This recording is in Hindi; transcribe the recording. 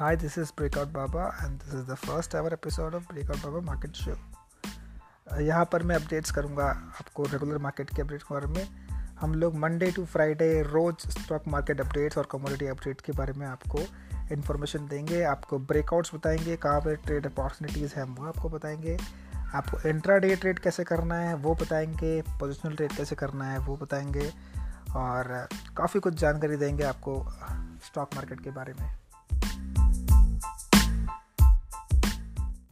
Hi, this is Breakout Baba, and this is the first ever episode of Breakout Baba Market Show. Uh, यहाँ पर मैं अपडेट्स करूँगा आपको रेगुलर मार्केट के अपडेट के बारे में। हम लोग मंडे टू फ्राइडे रोज़ स्टॉक मार्केट अपडेट्स और कमोडिटी अपडेट के बारे में आपको इन्फॉर्मेशन देंगे आपको ब्रेकआउट्स बताएँगे कहाँ पर ट्रेड अपॉर्चुनिटीज़ हैं वो आपको बताएँगे। आपको इंट्रा डे ट्रेड कैसे करना है वो बताएँगे पोजिशनल ट्रेड कैसे करना है वो बताएँगे। और काफ़ी कुछ जानकारी देंगे आपको स्टॉक मार्केट के बारे में।